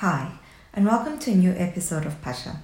Hi, and welcome to a new episode of Pasha.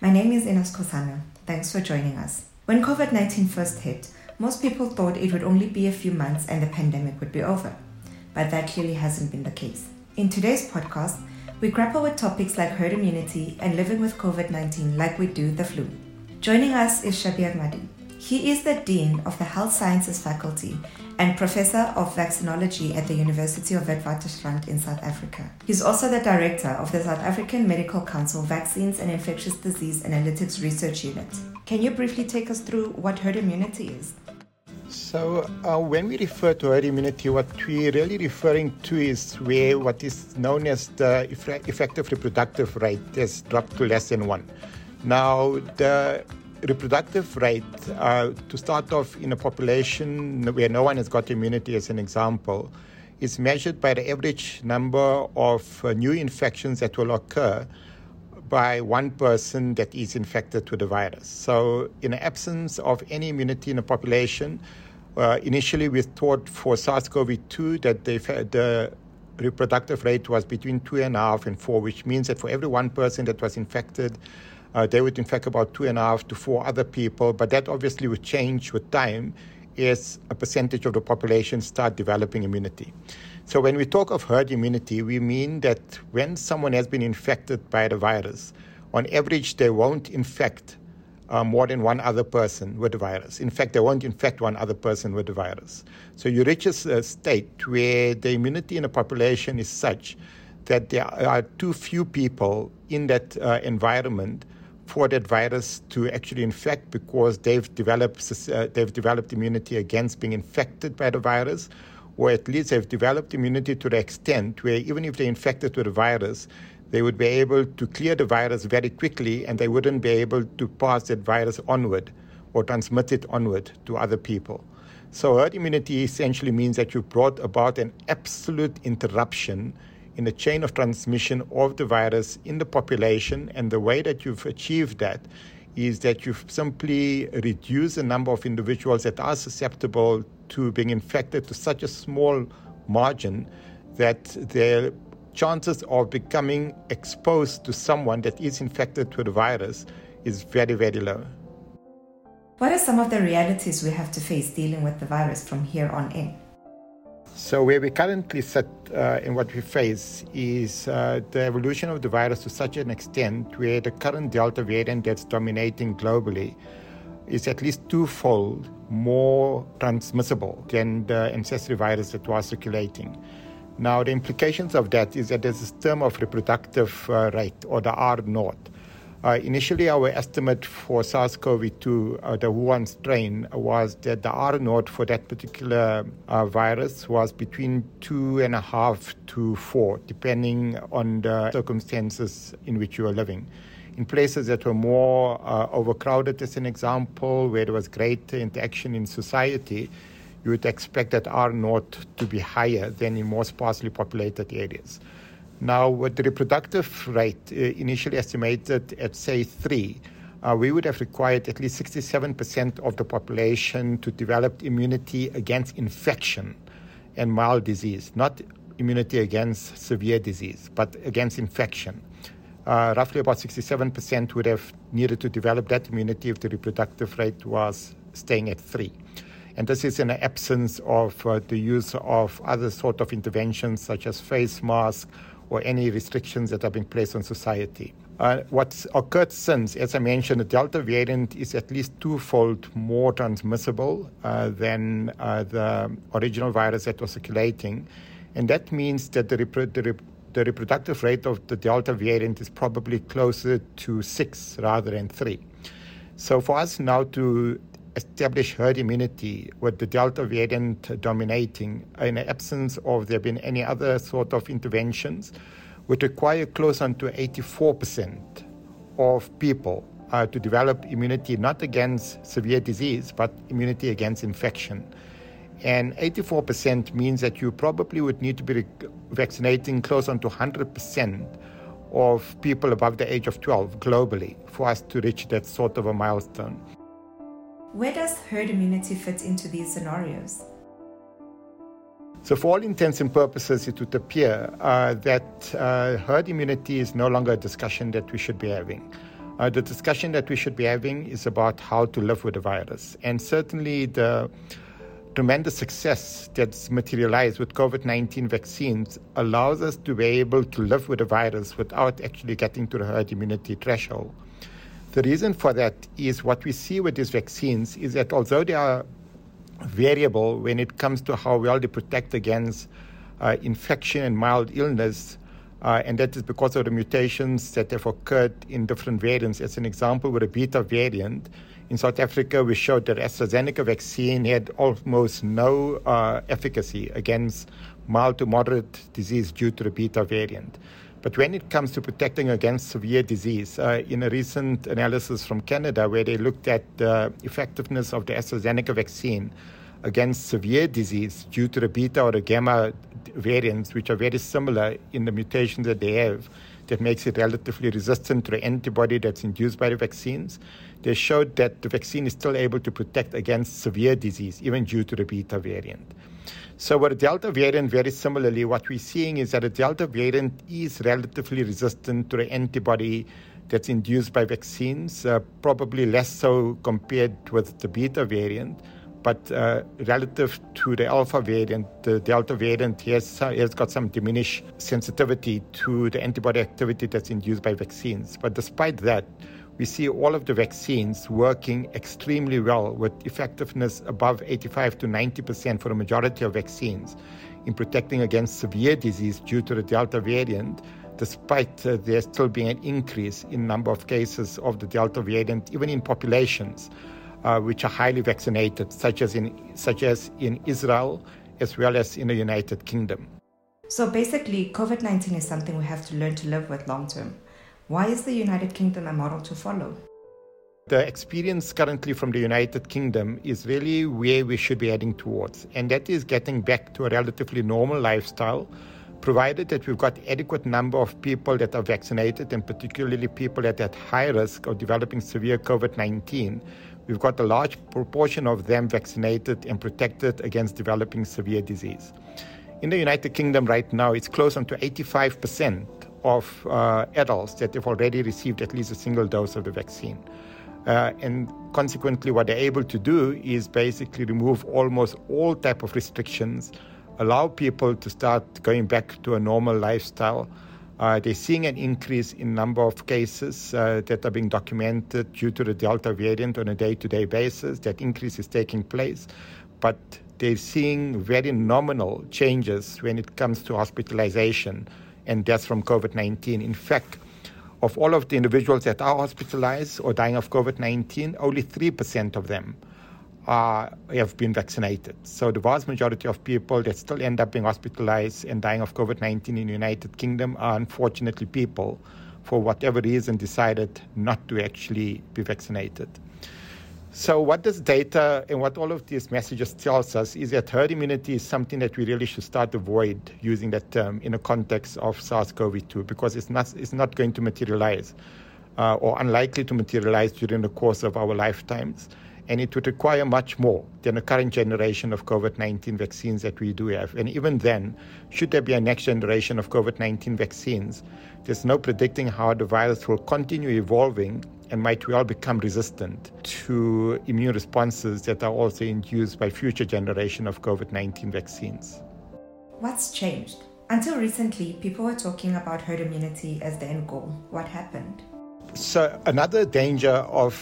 My name is Ina Skosana. Thanks for joining us. When COVID 19 first hit, most people thought it would only be a few months and the pandemic would be over. But that clearly hasn't been the case. In today's podcast, we grapple with topics like herd immunity and living with COVID 19 like we do the flu. Joining us is Shabir Madhi. He is the Dean of the Health Sciences Faculty and Professor of Vaccinology at the University of Witwatersrand in South Africa. He's also the Director of the South African Medical Council Vaccines and Infectious Disease Analytics Research Unit. Can you briefly take us through what herd immunity is? So, uh, when we refer to herd immunity, what we're really referring to is where what is known as the effective reproductive rate has dropped to less than one. Now, the reproductive rate, uh, to start off in a population where no one has got immunity, as an example, is measured by the average number of uh, new infections that will occur by one person that is infected with the virus. So, in the absence of any immunity in a population, uh, initially we thought for SARS CoV 2 that the, the reproductive rate was between two and a half and four, which means that for every one person that was infected, uh, they would infect about two and a half to four other people, but that obviously would change with time as a percentage of the population start developing immunity. So when we talk of herd immunity, we mean that when someone has been infected by the virus, on average they won't infect uh, more than one other person with the virus. In fact, they won't infect one other person with the virus. So you reach a state where the immunity in a population is such that there are too few people in that uh, environment for that virus to actually infect because they've developed uh, they've developed immunity against being infected by the virus, or at least they've developed immunity to the extent where even if they're infected with the virus, they would be able to clear the virus very quickly, and they wouldn't be able to pass that virus onward or transmit it onward to other people. So herd immunity essentially means that you brought about an absolute interruption in the chain of transmission of the virus in the population. And the way that you've achieved that is that you've simply reduced the number of individuals that are susceptible to being infected to such a small margin that their chances of becoming exposed to someone that is infected with the virus is very, very low. What are some of the realities we have to face dealing with the virus from here on in? So, where we currently sit uh, in what we face is uh, the evolution of the virus to such an extent where the current Delta variant that's dominating globally is at least twofold more transmissible than the ancestry virus that was circulating. Now, the implications of that is that there's this term of reproductive uh, rate, or the R naught, uh, initially, our estimate for SARS-CoV-2, uh, the Wuhan strain, was that the R naught for that particular uh, virus was between two and a half to four, depending on the circumstances in which you were living. In places that were more uh, overcrowded, as an example, where there was great interaction in society, you would expect that R naught to be higher than in more sparsely populated areas. Now, with the reproductive rate uh, initially estimated at, say, three, uh, we would have required at least 67% of the population to develop immunity against infection and mild disease, not immunity against severe disease, but against infection. Uh, roughly about 67% would have needed to develop that immunity if the reproductive rate was staying at three. And this is in the absence of uh, the use of other sort of interventions such as face masks or any restrictions that have been placed on society. Uh, what's occurred since, as I mentioned, the Delta variant is at least twofold more transmissible uh, than uh, the original virus that was circulating. And that means that the, repro- the, the reproductive rate of the Delta variant is probably closer to six rather than three. So for us now to establish herd immunity with the Delta variant dominating in the absence of there being any other sort of interventions would require close on to 84% of people uh, to develop immunity not against severe disease but immunity against infection. And 84% means that you probably would need to be vaccinating close on to 100% of people above the age of 12 globally for us to reach that sort of a milestone. Where does herd immunity fit into these scenarios? So, for all intents and purposes, it would appear uh, that uh, herd immunity is no longer a discussion that we should be having. Uh, the discussion that we should be having is about how to live with the virus. And certainly, the tremendous success that's materialized with COVID 19 vaccines allows us to be able to live with the virus without actually getting to the herd immunity threshold. The reason for that is what we see with these vaccines is that although they are variable when it comes to how well they protect against uh, infection and mild illness, uh, and that is because of the mutations that have occurred in different variants. As an example, with a beta variant, in South Africa, we showed that AstraZeneca vaccine had almost no uh, efficacy against mild to moderate disease due to the beta variant. But when it comes to protecting against severe disease, uh, in a recent analysis from Canada, where they looked at the effectiveness of the AstraZeneca vaccine against severe disease due to the beta or the gamma variants, which are very similar in the mutations that they have, that makes it relatively resistant to the antibody that's induced by the vaccines. They showed that the vaccine is still able to protect against severe disease, even due to the beta variant. So with the Delta variant, very similarly, what we're seeing is that the Delta variant is relatively resistant to the antibody that's induced by vaccines, uh, probably less so compared with the Beta variant. But uh, relative to the Alpha variant, the Delta variant has, has got some diminished sensitivity to the antibody activity that's induced by vaccines. But despite that, we see all of the vaccines working extremely well with effectiveness above 85 to 90% for the majority of vaccines in protecting against severe disease due to the Delta variant, despite uh, there still being an increase in number of cases of the Delta variant, even in populations uh, which are highly vaccinated, such as in such as in Israel as well as in the United Kingdom. So basically, COVID 19 is something we have to learn to live with long term. Why is the United Kingdom a model to follow? The experience currently from the United Kingdom is really where we should be heading towards, and that is getting back to a relatively normal lifestyle, provided that we've got adequate number of people that are vaccinated, and particularly people that are at high risk of developing severe COVID-19. We've got a large proportion of them vaccinated and protected against developing severe disease. In the United Kingdom right now, it's close on to 85 percent of uh, adults that have already received at least a single dose of the vaccine. Uh, and consequently, what they're able to do is basically remove almost all type of restrictions, allow people to start going back to a normal lifestyle. Uh, they're seeing an increase in number of cases uh, that are being documented due to the Delta variant on a day-to-day basis. That increase is taking place, but they're seeing very nominal changes when it comes to hospitalization and deaths from COVID 19. In fact, of all of the individuals that are hospitalized or dying of COVID 19, only 3% of them have been vaccinated. So the vast majority of people that still end up being hospitalized and dying of COVID 19 in the United Kingdom are unfortunately people, for whatever reason, decided not to actually be vaccinated. So, what this data and what all of these messages tells us is that herd immunity is something that we really should start to avoid using that term in the context of SARS-CoV-2 because it's not it's not going to materialize uh, or unlikely to materialize during the course of our lifetimes, and it would require much more than the current generation of COVID-19 vaccines that we do have. And even then, should there be a next generation of COVID-19 vaccines, there's no predicting how the virus will continue evolving and might well become resistant to immune responses that are also induced by future generation of COVID-19 vaccines. What's changed? Until recently, people were talking about herd immunity as the end goal. What happened? So another danger of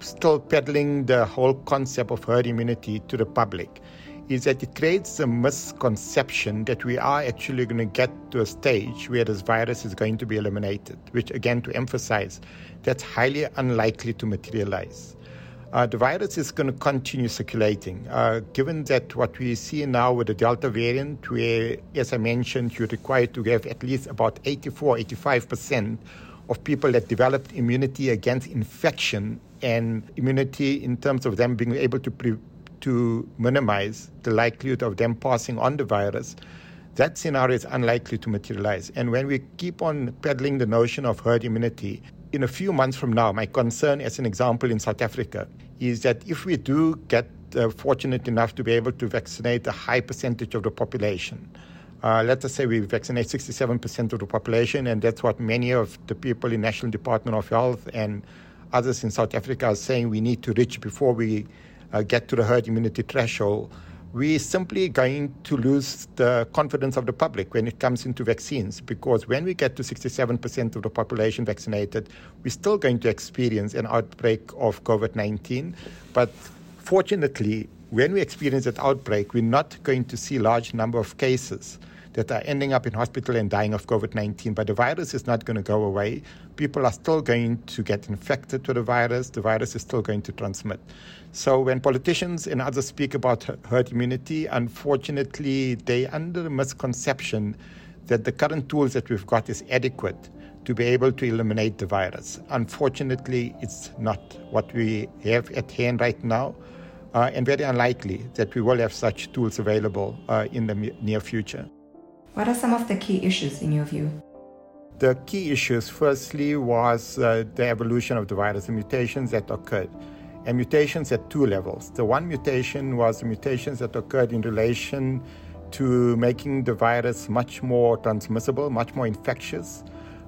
still peddling the whole concept of herd immunity to the public is that it creates a misconception that we are actually going to get to a stage where this virus is going to be eliminated, which, again, to emphasize, that's highly unlikely to materialize. Uh, the virus is going to continue circulating. Uh, given that what we see now with the Delta variant, where, as I mentioned, you're required to have at least about 84, 85% of people that developed immunity against infection and immunity in terms of them being able to pre- to minimize the likelihood of them passing on the virus, that scenario is unlikely to materialize. And when we keep on peddling the notion of herd immunity, in a few months from now, my concern, as an example in South Africa, is that if we do get uh, fortunate enough to be able to vaccinate a high percentage of the population, uh, let us say we vaccinate 67% of the population, and that's what many of the people in National Department of Health and others in South Africa are saying we need to reach before we uh, get to the herd immunity threshold we're simply going to lose the confidence of the public when it comes into vaccines because when we get to 67% of the population vaccinated, we're still going to experience an outbreak of COVID 19. But fortunately, when we experience that outbreak, we're not going to see large number of cases that are ending up in hospital and dying of COVID 19. But the virus is not going to go away. People are still going to get infected with the virus. The virus is still going to transmit. So when politicians and others speak about herd immunity, unfortunately, they under the misconception that the current tools that we've got is adequate to be able to eliminate the virus. Unfortunately, it's not what we have at hand right now. Uh, and very unlikely that we will have such tools available uh, in the near future. What are some of the key issues in your view? The key issues, firstly, was uh, the evolution of the virus, the mutations that occurred, and mutations at two levels. The one mutation was the mutations that occurred in relation to making the virus much more transmissible, much more infectious.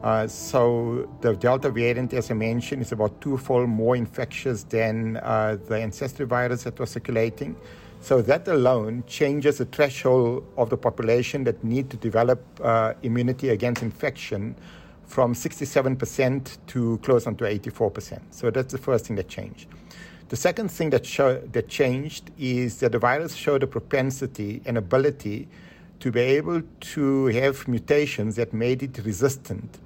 Uh, so the Delta variant, as I mentioned, is about twofold more infectious than uh, the ancestry virus that was circulating. So that alone changes the threshold of the population that need to develop uh, immunity against infection from 67% to close on to 84%. So that's the first thing that changed. The second thing that, show, that changed is that the virus showed a propensity and ability to be able to have mutations that made it resistant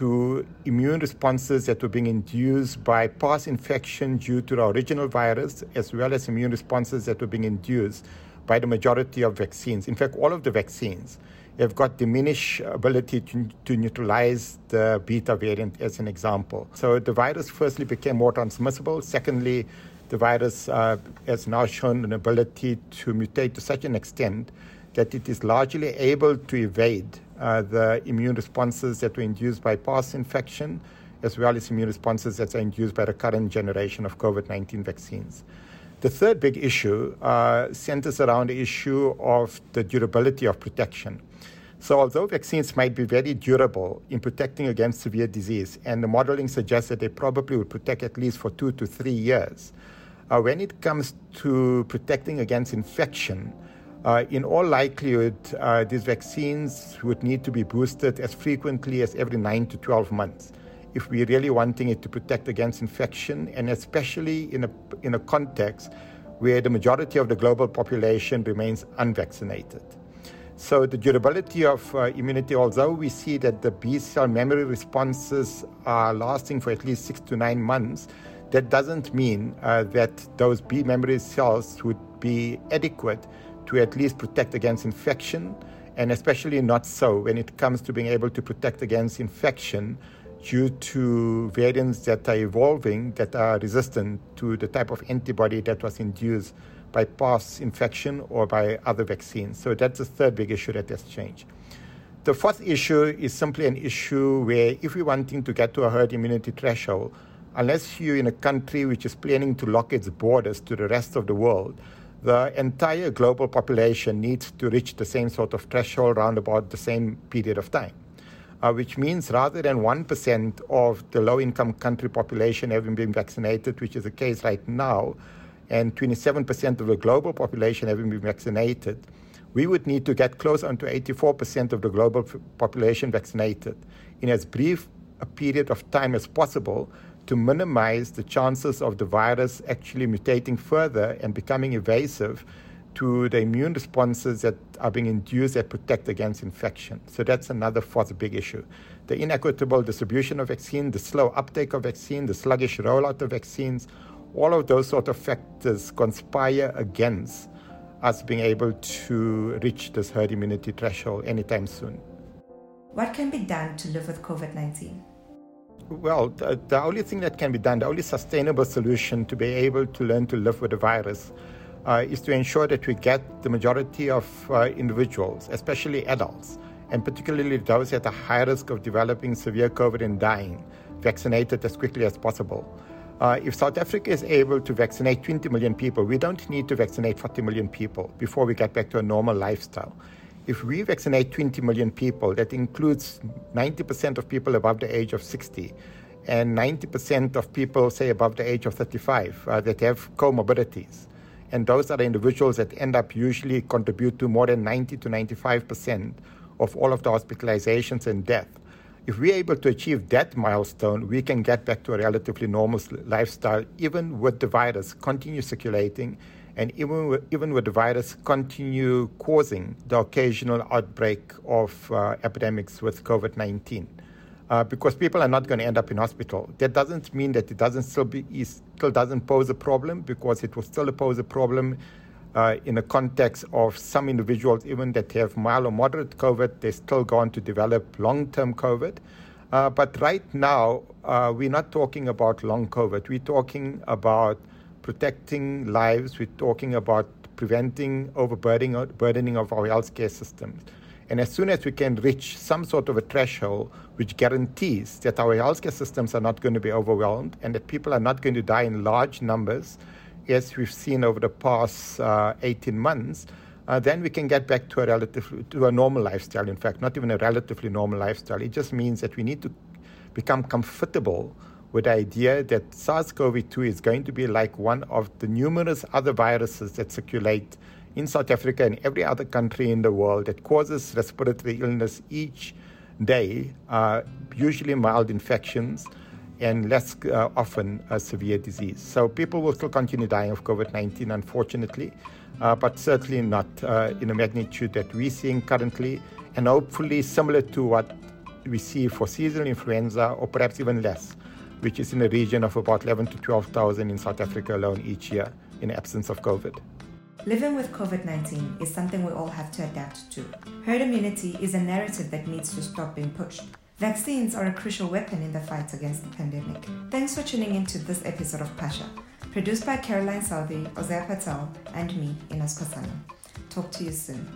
to immune responses that were being induced by past infection due to the original virus, as well as immune responses that were being induced by the majority of vaccines. In fact, all of the vaccines have got diminished ability to, to neutralize the beta variant, as an example. So the virus, firstly, became more transmissible. Secondly, the virus uh, has now shown an ability to mutate to such an extent that it is largely able to evade uh, the immune responses that were induced by past infection, as well as immune responses that are induced by the current generation of COVID 19 vaccines. The third big issue uh, centers around the issue of the durability of protection. So, although vaccines might be very durable in protecting against severe disease, and the modeling suggests that they probably would protect at least for two to three years, uh, when it comes to protecting against infection, uh, in all likelihood, uh, these vaccines would need to be boosted as frequently as every 9 to 12 months if we're really wanting it to protect against infection, and especially in a, in a context where the majority of the global population remains unvaccinated. So, the durability of uh, immunity, although we see that the B cell memory responses are lasting for at least six to nine months, that doesn't mean uh, that those B memory cells would be adequate to at least protect against infection, and especially not so when it comes to being able to protect against infection due to variants that are evolving that are resistant to the type of antibody that was induced by past infection or by other vaccines. So that's the third big issue that has changed. The fourth issue is simply an issue where if we're wanting to get to a herd immunity threshold, unless you're in a country which is planning to lock its borders to the rest of the world, the entire global population needs to reach the same sort of threshold around about the same period of time. Uh, which means rather than 1% of the low income country population having been vaccinated, which is the case right now, and 27% of the global population having been vaccinated, we would need to get close on to 84% of the global population vaccinated in as brief a period of time as possible to minimize the chances of the virus actually mutating further and becoming evasive to the immune responses that are being induced that protect against infection. So that's another fourth big issue. The inequitable distribution of vaccine, the slow uptake of vaccine, the sluggish rollout of vaccines, all of those sort of factors conspire against us being able to reach this herd immunity threshold anytime soon. What can be done to live with COVID 19? Well, the, the, only thing that can be done, the only sustainable solution to be able to learn to live with the virus uh, is to ensure that we get the majority of uh, individuals, especially adults, and particularly those at a high risk of developing severe COVID and dying, vaccinated as quickly as possible. Uh, if South Africa is able to vaccinate 20 million people, we don't need to vaccinate 40 million people before we get back to a normal lifestyle. If we vaccinate 20 million people, that includes 90% of people above the age of 60 and 90% of people, say, above the age of 35 uh, that have comorbidities. And those are the individuals that end up usually contribute to more than 90 to 95% of all of the hospitalizations and death. If we're able to achieve that milestone, we can get back to a relatively normal lifestyle, even with the virus continue circulating, and even with, even with the virus continue causing the occasional outbreak of uh, epidemics with COVID 19 uh, because people are not going to end up in hospital. That doesn't mean that it doesn't still be still doesn't pose a problem because it will still pose a problem uh, in the context of some individuals, even that have mild or moderate COVID, they're still going to develop long-term COVID. Uh, but right now, uh, we're not talking about long COVID. We're talking about protecting lives. We're talking about preventing overburdening burdening of our healthcare systems. And as soon as we can reach some sort of a threshold which guarantees that our healthcare systems are not going to be overwhelmed and that people are not going to die in large numbers, as we've seen over the past uh, 18 months, uh, then we can get back to a relative to a normal lifestyle. In fact, not even a relatively normal lifestyle. It just means that we need to become comfortable with the idea that SARS-CoV-2 is going to be like one of the numerous other viruses that circulate in South Africa and every other country in the world that causes respiratory illness each day, uh, usually mild infections and less uh, often a severe disease. So people will still continue dying of COVID 19, unfortunately, uh, but certainly not uh, in a magnitude that we're seeing currently, and hopefully similar to what we see for seasonal influenza, or perhaps even less, which is in the region of about 11 to 12,000 in South Africa alone each year in absence of COVID. Living with COVID 19 is something we all have to adapt to. Herd immunity is a narrative that needs to stop being pushed. Vaccines are a crucial weapon in the fight against the pandemic. Thanks for tuning in to this episode of Pasha, produced by Caroline Southey, Ozayr Patel, and me, Ina Skosana. Talk to you soon.